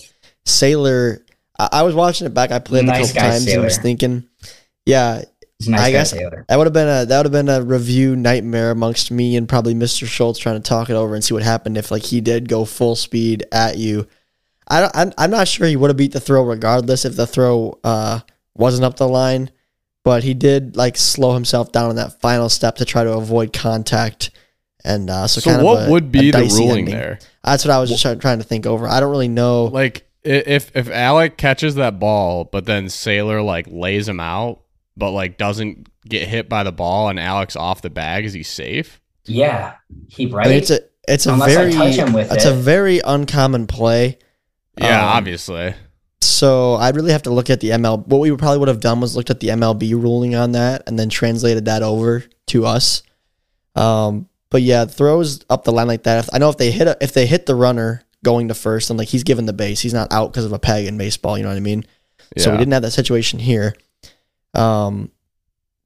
Sailor, I, I was watching it back. I played nice a couple times Sailor. and was thinking, yeah, nice I guess Sailor. that would have been a that would have been a review nightmare amongst me and probably Mr. Schultz trying to talk it over and see what happened if like he did go full speed at you I don't, I'm, I'm not sure he would have beat the throw regardless if the throw uh, wasn't up the line, but he did like slow himself down in that final step to try to avoid contact. And uh, so, so kind what of a, would be the ruling ending. there? That's what I was just trying to think over. I don't really know. Like if if Alec catches that ball, but then Sailor like lays him out, but like doesn't get hit by the ball, and Alex off the bag, is he safe? Yeah, he right. I mean, it's a it's a Unless very it's it. a very uncommon play. Yeah, um, obviously. So I'd really have to look at the ML. What we probably would have done was looked at the MLB ruling on that and then translated that over to us. Um, but yeah, throws up the line like that. If, I know if they hit a, if they hit the runner going to first, and like he's given the base, he's not out because of a peg in baseball. You know what I mean? Yeah. So we didn't have that situation here. Um,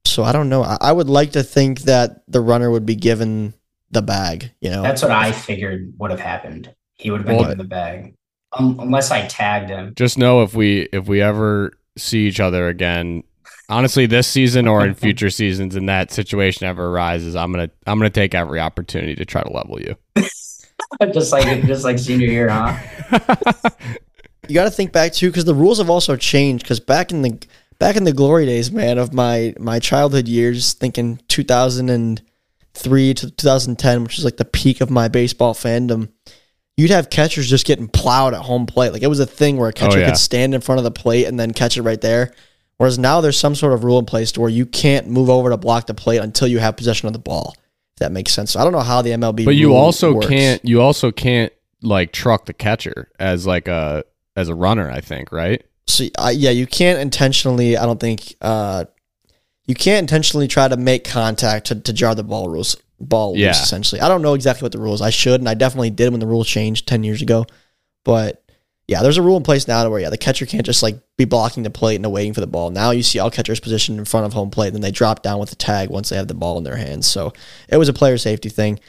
so I don't know. I, I, would like to think that the runner would be given the bag. You know, that's what I figured would have happened. He would have been well, given the bag um, unless I tagged him. Just know if we if we ever see each other again, honestly, this season or in <laughs> future seasons, and that situation ever arises, I'm gonna I'm gonna take every opportunity to try to level you. <laughs> just like just like senior year, huh? <laughs> you got to think back too, because the rules have also changed. Because back in the back in the glory days, man, of my my childhood years, thinking 2003 to 2010, which is like the peak of my baseball fandom you'd have catchers just getting plowed at home plate. Like it was a thing where a catcher oh, yeah. could stand in front of the plate and then catch it right there. Whereas now there's some sort of rule in place to where you can't move over to block the plate until you have possession of the ball. If that makes sense. So I don't know how the MLB. But you also works. can't. You also can't like truck the catcher as like a as a runner. I think right. So uh, yeah, you can't intentionally. I don't think. Uh, you can't intentionally try to make contact to, to jar the ball rules ball yeah. loose, essentially. I don't know exactly what the rules. I should, and I definitely did when the rule changed ten years ago. But yeah, there's a rule in place now to where yeah, the catcher can't just like be blocking the plate and waiting for the ball. Now you see all catchers positioned in front of home plate, and then they drop down with the tag once they have the ball in their hands. So it was a player safety thing.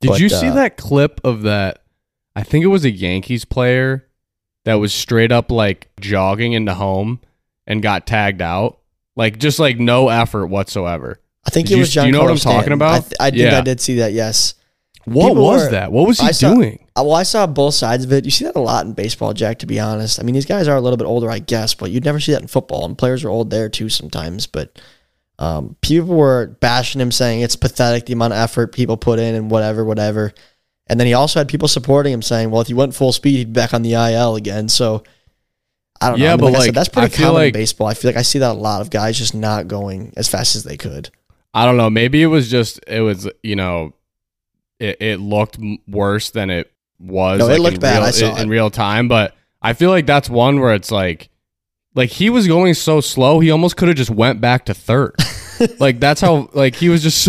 Did but, you see uh, that clip of that? I think it was a Yankees player that was straight up like jogging into home and got tagged out. Like just like no effort whatsoever. I think did it was John. Do you know what I'm Stanton. talking about? I, th- I think yeah. I did see that. Yes. What People was were, that? What was he I doing? Saw, well, I saw both sides of it. You see that a lot in baseball, Jack. To be honest, I mean these guys are a little bit older, I guess, but you'd never see that in football. And players are old there too sometimes. But um, people were bashing him, saying it's pathetic the amount of effort people put in and whatever, whatever. And then he also had people supporting him, saying, "Well, if he went full speed, he'd be back on the IL again." So I don't yeah, know. I mean, but like, like said, that's pretty common like, in baseball. I feel like I see that a lot of guys just not going as fast as they could. I don't know. Maybe it was just it was you know, it, it looked worse than it was. No, like it looked bad. Real, I saw in, in real time, but I feel like that's one where it's like, like he was going so slow, he almost could have just went back to third. <laughs> like that's how like he was just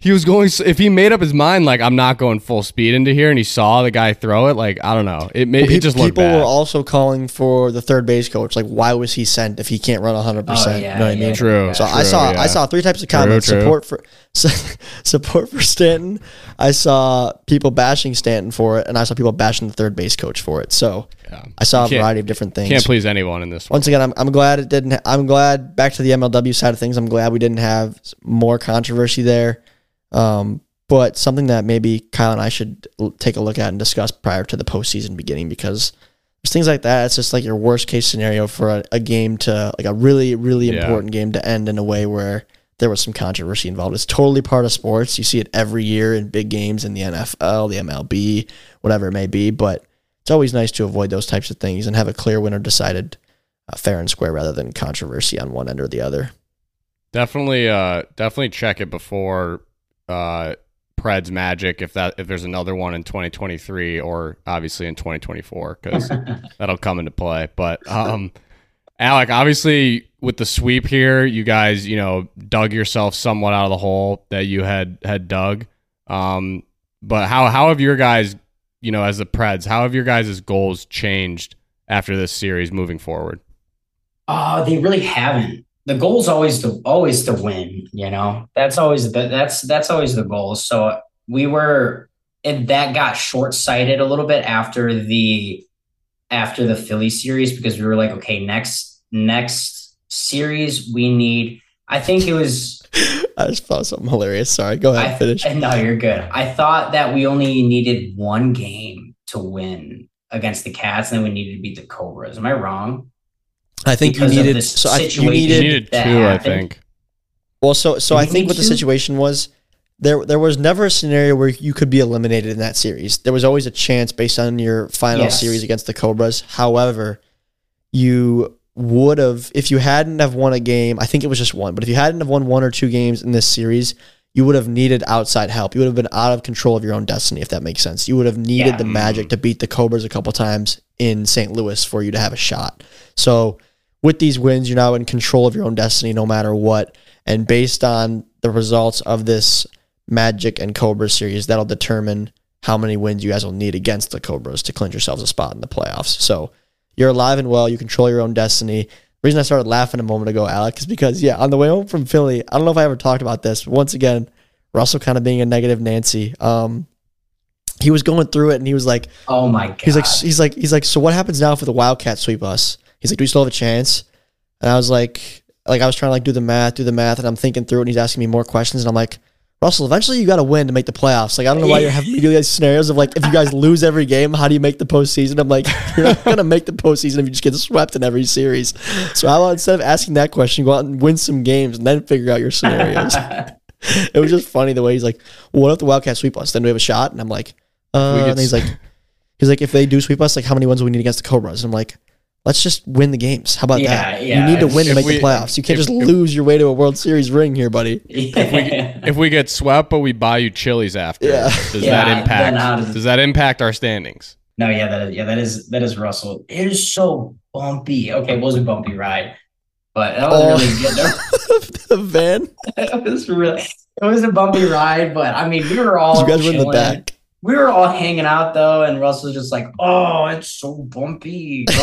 he was going if he made up his mind like I'm not going full speed into here and he saw the guy throw it like I don't know. It made well, it just looked people bad. were also calling for the third base coach like why was he sent if he can't run 100 oh, percent? yeah, you know what yeah, I mean true so true, I saw yeah. I saw three types of comments. True, support for <laughs> support for Stanton. I saw people bashing Stanton for it and I saw people bashing the third base coach for it. So I saw a variety of different things. can't please anyone in this once again I'm, I'm glad it didn't I'm glad back to the MLW side of things. I'm glad we didn't have more controversy there um, but something that maybe Kyle and I should take a look at and discuss prior to the postseason beginning because there's things like that. It's just like your worst case scenario for a, a game to like a really really yeah. important game to end in a way where there was some controversy involved. It's totally part of sports. You see it every year in big games in the NFL, the MLB, whatever it may be. But it's always nice to avoid those types of things and have a clear winner decided uh, fair and square rather than controversy on one end or the other. Definitely, uh, definitely check it before uh, Preds Magic if that if there's another one in 2023 or obviously in 2024 because <laughs> that'll come into play. But um, Alec, obviously with the sweep here, you guys, you know, dug yourself somewhat out of the hole that you had had dug. Um, but how how have your guys, you know, as the Preds, how have your guys' goals changed after this series moving forward? Oh, they really haven't. The goal's always to always to win, you know. That's always the that's that's always the goal. So we were and that got short-sighted a little bit after the after the Philly series because we were like, okay, next next series we need I think it was <laughs> I just found something hilarious. Sorry, go ahead, I, finish. No, you're good. I thought that we only needed one game to win against the Cats, and then we needed to beat the Cobras. Am I wrong? I think you needed so I, you situation. You needed needed that two, I think. Well, so so Did I think need what the to? situation was there there was never a scenario where you could be eliminated in that series. There was always a chance based on your final Yes. series against the Cobras. However, you would have if you hadn't have won a game. I think it was just one, but if you hadn't have won one or two games in this series, you would have needed outside help. You would have been out of control of your own destiny, if that makes sense. You would have needed Yeah. the magic mm. to beat the Cobras a couple times in St. Louis for you to have a shot. So with these wins, you're now in control of your own destiny no matter what. And based on the results of this Magic and Cobra series, that'll determine how many wins you guys will need against the Cobras to clinch yourselves a spot in the playoffs. So you're alive and well. You control your own destiny. The reason I started laughing a moment ago, Alec, is because, yeah, on the way home from Philly, I don't know if I ever talked about this, but once again, Russell kind of being a negative Nancy. Um, he was going through it and he was like, Oh my god! He's like, he's like, he's like, so what happens now if the Wildcats sweep us? He's like, do we still have a chance? And I was like, like I was trying to like do the math, do the math, and I'm thinking through it, and he's asking me more questions, and I'm like, Russell, eventually you got to win to make the playoffs. Like I don't know why you're having <laughs> me do these scenarios of like if you guys lose every game, how do you make the postseason? I'm like, you're not gonna make the postseason if you just get swept in every series. So how about instead of asking that question, go out and win some games and then figure out your scenarios. <laughs> it was just funny the way he's like, well, what if the Wildcats sweep us? Then we have a shot, and I'm like, uh, and he's like. He's like, if they do sweep us, like how many wins do we need against the Cobras? And I'm like, let's just win the games. How about Yeah, that? yeah, you need to win to make we- the playoffs. You can't if- just if- lose your way to a World Series ring here, buddy. <laughs> If we get swept, but we buy you chilies after, Yeah. does Yeah, that impact? then how does- Does that impact our standings? no, yeah, that is, yeah, that is that is Russell. It is so bumpy. Okay, it was a bumpy ride, but that was Oh. really good. <laughs> the van. <laughs> it was really it was a bumpy ride, but I mean, we were all You guys were in the back. We were all hanging out though, and Russell's just like, "Oh, it's so bumpy." <laughs>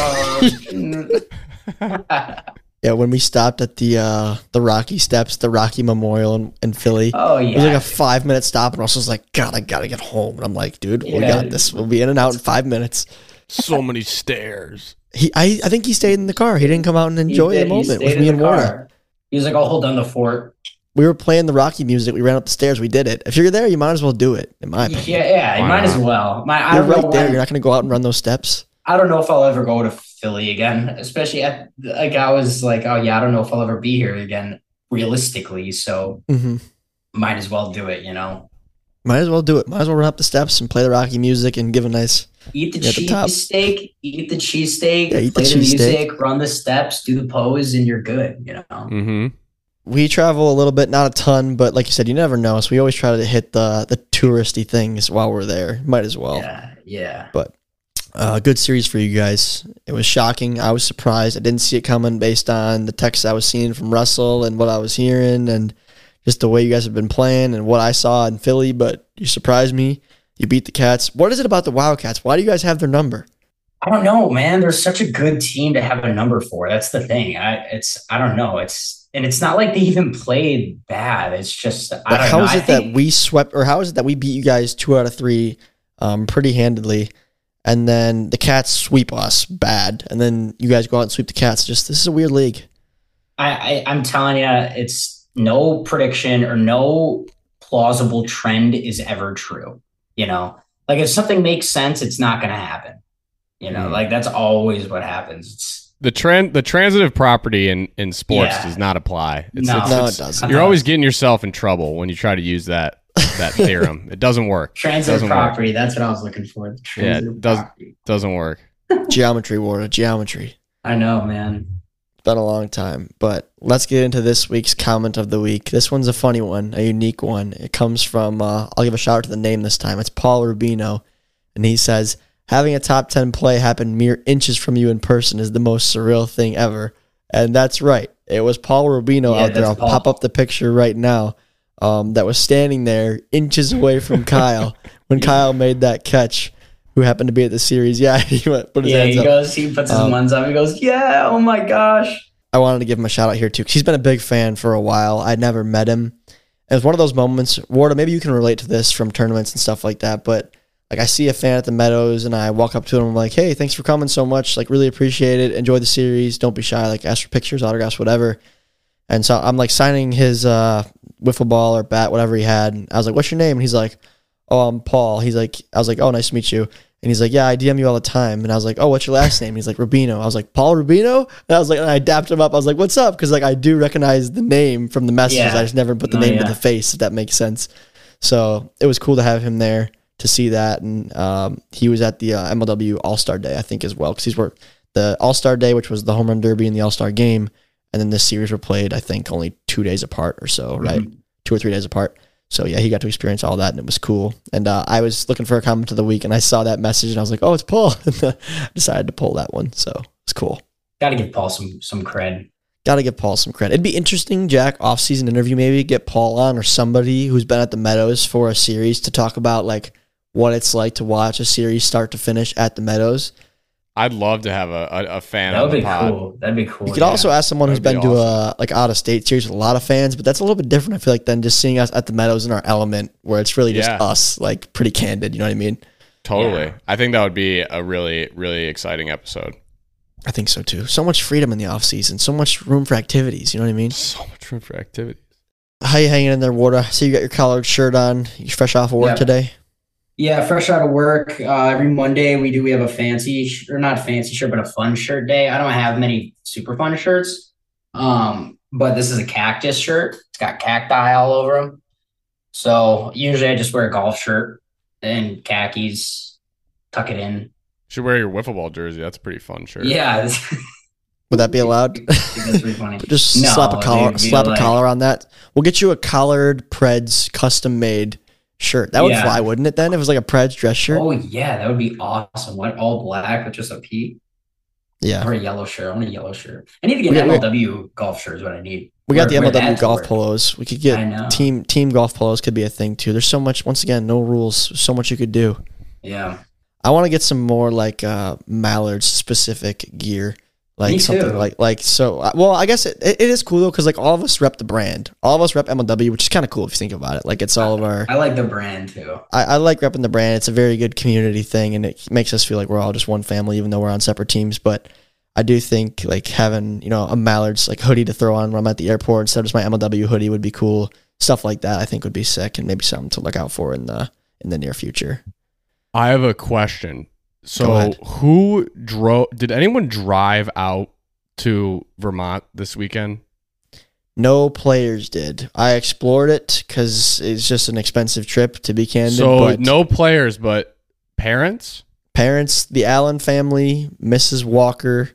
Yeah, when we stopped at the uh, the Rocky Steps, the Rocky Memorial in, in Philly. oh yeah, It was like a five minute stop, and Russell's like, God, I gotta get home. And I'm like, dude, we got this. We'll be in and out in five minutes. So many stairs. He, I, I think he stayed in the car. He didn't come out and enjoy did. the He moment with me the and Warner. car. He was like, "I'll hold down the fort." We were playing the Rocky music. We ran up the stairs. We did it. If you're there, you might as well do it. In my Yeah, opinion, yeah, you Why might as well. My, you're don't know right there. when- You're not gonna go out and run those steps. I don't know if I'll ever go to Philly again, especially at like I was like, oh yeah, I don't know if I'll ever be here again realistically. So hmm might as well do it, you know. Might as well do it. Might as well run up the steps and play the Rocky music and give a nice. Eat the Yeah, at cheesesteak, eat the cheesesteak, Yeah, eat the play the, cheesesteak. music, run the steps, do the pose, and you're good, you know. Mm-hmm. We travel a little bit, not a ton, but like you said, you never know. So we always try to hit the the touristy things while we're there. Might as well. Yeah, yeah. But uh, good series for you guys. It was shocking. I was surprised. I didn't see it coming based on the texts I was seeing from Russell and what I was hearing and just the way you guys have been playing and what I saw in Philly. But you surprised me. You beat the Cats. What is it about the Wildcats? Why do you guys have their number? I don't know, man. They're such a good team to have a number for. That's the thing. I it's I don't know. It's and it's not like they even played bad. It's just I But how know. is I it that think- we swept, or how is it that we beat you guys two out of three, um, pretty handedly, and then the Cats sweep us bad, and then you guys go out and sweep the Cats? Just this is a weird league. I, I I'm telling you, it's no prediction or no plausible trend is ever true. You know, like if something makes sense, it's not going to happen. You know, Mm. like that's always what happens. It's The trend, the transitive property in in sports Yeah. does not apply. It's, No. it's- No, it doesn't. You're always getting yourself in trouble when you try to use that. that <laughs> theorem. It doesn't work. Transitive Doesn't work. property. That's what I was looking for. The Yeah, it does- property. Doesn't work. <laughs> geometry, Warda, geometry. I know, man. It's been a long time, but let's get into this week's comment of the week. This one's a funny one, a unique one. It comes from, uh, I'll give a shout out to the name this time. It's Paul Rubino, and he says, Having a top 10 play happen mere inches from you in person is the most surreal thing ever. And that's right. It was Paul Rubino Yeah, out there. I'll Paul. pop up the picture right now um, that was standing there inches away from <laughs> Kyle when Kyle made that catch, who happened to be at the series. <laughs> Yeah, he went, put his Yeah, hands he up. goes, he puts his Um, ones up. He goes, yeah, oh my gosh. I wanted to give him a shout out here too because he's been a big fan for a while. I'd never met him. It was one of those moments, Warda, maybe you can relate to this from tournaments and stuff like that. But like, I see a fan at the Meadows and I walk up to him, I'm like, hey, thanks for coming so much. Like, really appreciate it. Enjoy the series. Don't be shy. Like, ask for pictures, autographs, whatever. And so I'm like signing his uh, wiffle ball or bat, whatever he had. And I was like, what's your name? And he's like, oh, I'm Paul. He's like, I was like, oh, nice to meet you. And he's like, yeah, I DM you all the time. And I was like, oh, what's your last name? He's like, Rubino. I was like, Paul Rubino? And I was like, and I dapped him up. I was like, what's up? Because like I do recognize the name from the messages. Yeah. I just never put the No, name to the face, if that makes sense. So it was cool to have him there to see that. And um, he was at the uh, MLW All Star Day, I think, as well. Because he's worked the All Star Day, which was the home run derby and the All Star game. And then this series were played, I think, only two days apart or so, right? Two or three days apart. So yeah, he got to experience all that, and it was cool. And uh, I was looking for a comment of the week, and I saw that message, and I was like, "Oh, it's Paul." <laughs> And I decided to pull that one, so it's cool. Got to give Paul some some cred. Got to give Paul some credit. It'd be interesting, Jack, off-season interview maybe get Paul on or somebody who's been at the Meadows for a series to talk about like what it's like to watch a series start to finish at the Meadows. I'd love to have a, a, a fan That on would the be pod. cool. That'd be cool. You could yeah. also ask someone who's That'd been be to a like out of state series with a lot of fans, but that's a little bit different. I feel like than just seeing us at the Meadows in our element, where it's really just Yeah. us, like pretty candid. You know what I mean? Totally. Yeah. I think that would be a really, really exciting episode. I think so too. So much freedom in the off season, so much room for activities. You know what I mean? So much room for activities. How you hanging in there, Warda? See you got your collared shirt on. You fresh off of work Yeah. today? Yeah, fresh out of work. Uh, every Monday we do. We have a fancy, sh- or not fancy shirt, but a fun shirt day. I don't have many super fun shirts, um, but this is a cactus shirt. It's got cacti all over them. So usually I just wear a golf shirt and khakis, tuck it in. You Should wear your wiffle ball jersey. That's a pretty fun shirt. Yeah, <laughs> Would that be allowed? funny. <laughs> Just No, slap a collar, they'd slap a like- collar on that. We'll get you a collared Preds custom made shirt. That would Yeah. fly, wouldn't it? Then if it was like a Preds dress shirt. Oh yeah, that would be awesome. What all black with just a P yeah, or a yellow shirt. I want a yellow shirt. I need to get We an MLW golf shirt. Is what I need. we got the Wear- wear MLW golf polos. We could get team team golf polos. Could be a thing too. There's so much. Once again, no rules. So much you could do. Yeah, I want to get some more like uh, Mallards specific gear, like Me something too. like like so. uh, Well, I guess it, it is cool though because like all of us rep the brand, all of us rep MLW, which is kind of cool if you think about it. Like it's all of our. I like the brand too. I, I like repping the brand. It's a very good community thing, and it makes us feel like we're all just one family, even though we're on separate teams. But I do think like having you know a Mallards like hoodie to throw on when I'm at the airport instead of just my MLW hoodie would be cool. Stuff like that I think would be sick, and maybe something to look out for in the in the near future. I have a question. So, who drove? Did anyone drive out to Vermont this weekend? No players did. I explored it because it's just an expensive trip to be candid. so, no players, but parents. parents, the Allen family, Mrs. Walker.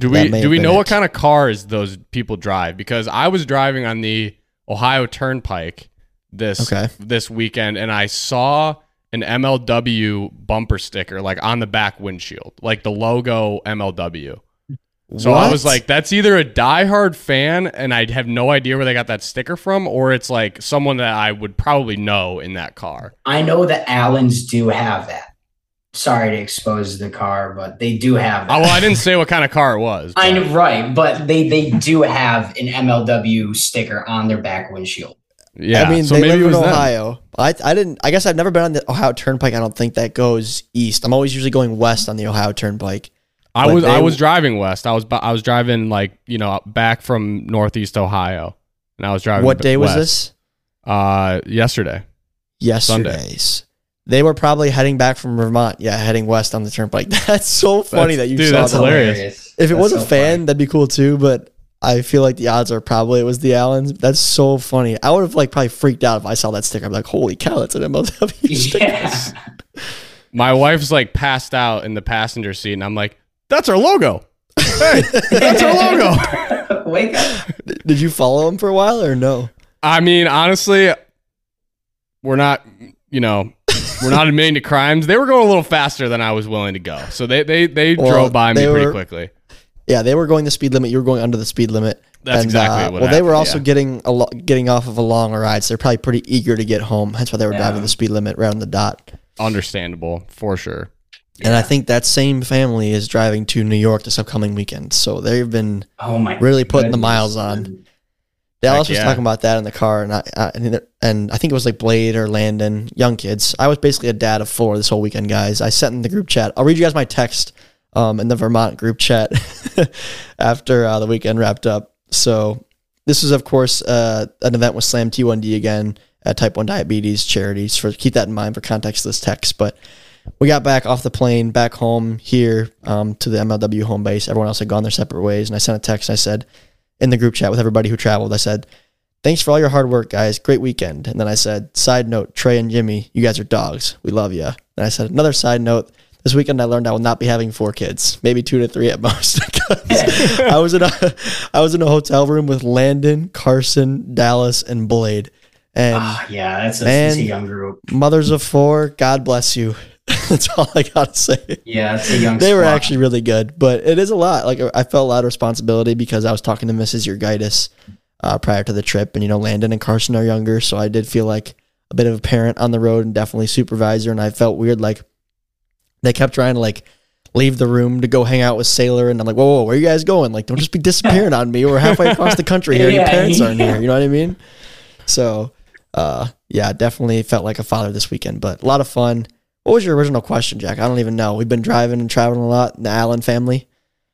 Do we do we know what kind of cars those people drive? Because I was driving on the Ohio Turnpike this Okay. this weekend, and I saw an MLW bumper sticker like on the back windshield, like the logo MLW. So I was like, that's either a diehard fan, and I have no idea where they got that sticker from, or it's like someone that I would probably know in that car. I know the Allens do have that. Sorry to expose the car, but they do have that. Oh, well, I didn't say what kind of car it was. I know, right, but they they do have an MLW sticker on their back windshield. Yeah, I mean, so they maybe live it in Ohio. them. Ohio. I I didn't. I guess I've never been on the Ohio Turnpike. I don't think that goes east. I'm always usually going west on the Ohio Turnpike. I was they- I was driving west. I was I was driving like you know back from northeast Ohio, and I was driving. What b- day was this? Uh, yesterday. Yesterday's. They were probably heading back from Vermont. Yeah, heading west on the turnpike. <laughs> That's so funny That's- that you dude, saw that's that. hilarious. If it was That's a fan, funny. that'd be cool too. But I feel like the odds are probably it was the Allens. That's so funny. I would have like probably freaked out if I saw that sticker. I'm like, holy cow, that's an MLW <laughs> sticker. Yeah. My wife's like passed out in the passenger seat, and I'm like, "That's our logo. Hey, <laughs> that's our logo." Wake up. Did you follow him for a while or no? I mean, honestly, we're not, you know, we're not admitting to crimes. They were going a little faster than I was willing to go, so they they they Well, drove by me they pretty were- quickly. Yeah, they were going the speed limit. You were going under the speed limit. That's exactly uh, what Well, they were also yeah. getting a lo- getting off of a long ride, so they're probably pretty eager to get home. That's why they were Yeah. driving the speed limit right on the dot. Understandable for sure. And I think that same family is driving to New York this upcoming weekend. So they've been Oh my. Really putting the miles on. Dallas was yeah. talking about that in the car, and I, I and I think it was like Blade or Landon, young kids. I was basically a dad of four this whole weekend, guys. I sent in the group chat. I'll read you guys my text um, in the Vermont group chat <laughs> after uh, the weekend wrapped up. So this is, of course, uh, an event with Slam T1D again at Type One Diabetes charities. For keep that in mind for context of this text, but. We got back off the plane, back home here um, to the MLW home base. Everyone else had gone their separate ways, and I sent a text. I said, in the group chat with everybody who traveled. I said, Thanks for all your hard work, guys. Great weekend. And then I said, Side note, Trey and Jimmy, you guys are dogs. We love you. And I said, Another side note, this weekend I learned I will not be having four kids, maybe two to three at <laughs> most. I was in a I was in a hotel room with Landon, Carson, Dallas, and Blade. And Ah, yeah, that's a, Man. that's a young group. mothers of four, God bless you. <laughs> That's all I gotta say Yeah, it's a young. they were actually really good, but it is a lot. Like I felt a lot of responsibility because I was talking to Mrs. Urgitis uh, prior to the trip, and you know Landon and Carson are younger, so I did feel like a bit of a parent on the road and definitely supervisor. And I felt weird, like they kept trying to like leave the room to go hang out with Sailor, and I'm like, whoa, whoa, where are you guys going? Like, don't just be disappearing on me. We're halfway across the country here. and <laughs> Your Yeah, parents aren't here. <laughs> You know what I mean? So, uh, yeah, definitely felt like a father this weekend, but a lot of fun. What was your original question, Jack? I don't even know. We've been driving and traveling a lot. The Allen family.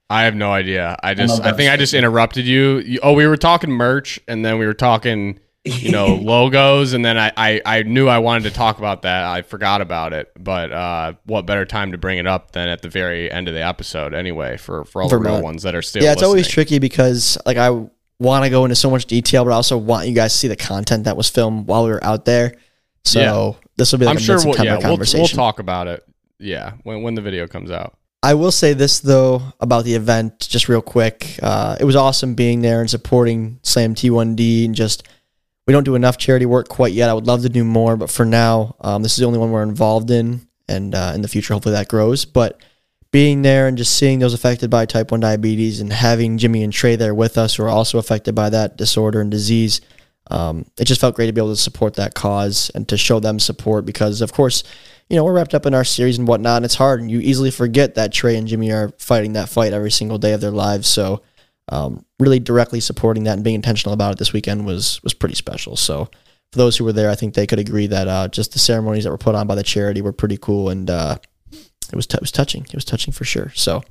I have no idea. I just, love I think I just interrupted you. you. Oh, we were talking merch, and then we were talking, you know, <laughs> logos, and then I, I, I knew I wanted to talk about that. I forgot about it, but uh, what better time to bring it up than at the very end of the episode, anyway, for for all the real ones that are still. yeah, it's always tricky because like I want to go into so much detail, but I also want you guys to see the content that was filmed while we were out there. So Yeah. this will be like I'm a sure we'll, yeah, we'll, conversation. we'll talk about it. Yeah, when when the video comes out. I will say this though about the event, just real quick. Uh, it was awesome being there and supporting Slam T1D and just we don't do enough charity work quite yet. I would love to do more, but for now, um, this is the only one we're involved in, and uh, in the future, hopefully that grows. But being there and just seeing those affected by type one diabetes and having Jimmy and Trey there with us who are also affected by that disorder and disease, um, it just felt great to be able to support that cause and to show them support because, of course, you know, we're wrapped up in our series and whatnot, and it's hard, and you easily forget that Trey and Jimmy are fighting that fight every single day of their lives. So, um, really directly supporting that and being intentional about it this weekend was was pretty special. So, for those who were there, I think they could agree that uh, just the ceremonies that were put on by the charity were pretty cool, and uh, it was t- it was touching. It was touching for sure. So,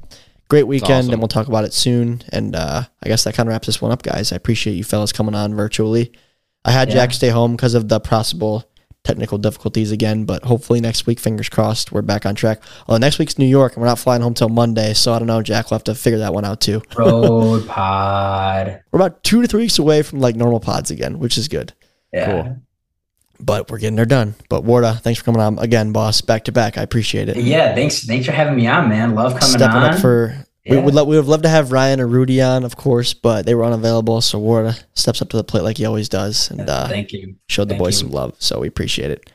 great weekend, awesome. and we'll talk about it soon. And uh, I guess that kind of wraps this one up, guys. I appreciate you fellas coming on virtually. I had Yeah. Jack stay home because of the possible technical difficulties again, but hopefully next week, fingers crossed, we're back on track. Although next week's New York, and we're not flying home till Monday, so I don't know. Jack We'll have to figure that one out too. <laughs> Road pod. We're about two to three weeks away from like normal pods again, which is good. Yeah. Cool. But we're getting there done. But Warda, thanks for coming on again, boss, back to back. I appreciate it. Yeah. Thanks. Thanks for having me on, man. Love coming Stepping on. up for. We would love, we would love to have Ryan or Rudy on, of course, but they were unavailable. So Warda steps up to the plate like he always does, and uh, Thank you. showed the Thank boys you. some love. So we appreciate it.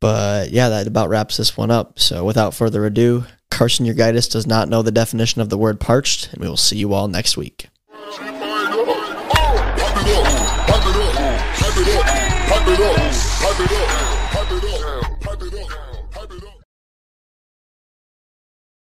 But yeah, that about wraps this one up. So without further ado, Carson Urgitis does not know the definition of the word parched, and we will see you all next week. Pipe it up, pipe it up, pipe it up, pipe it up, pipe it up, pipe it up.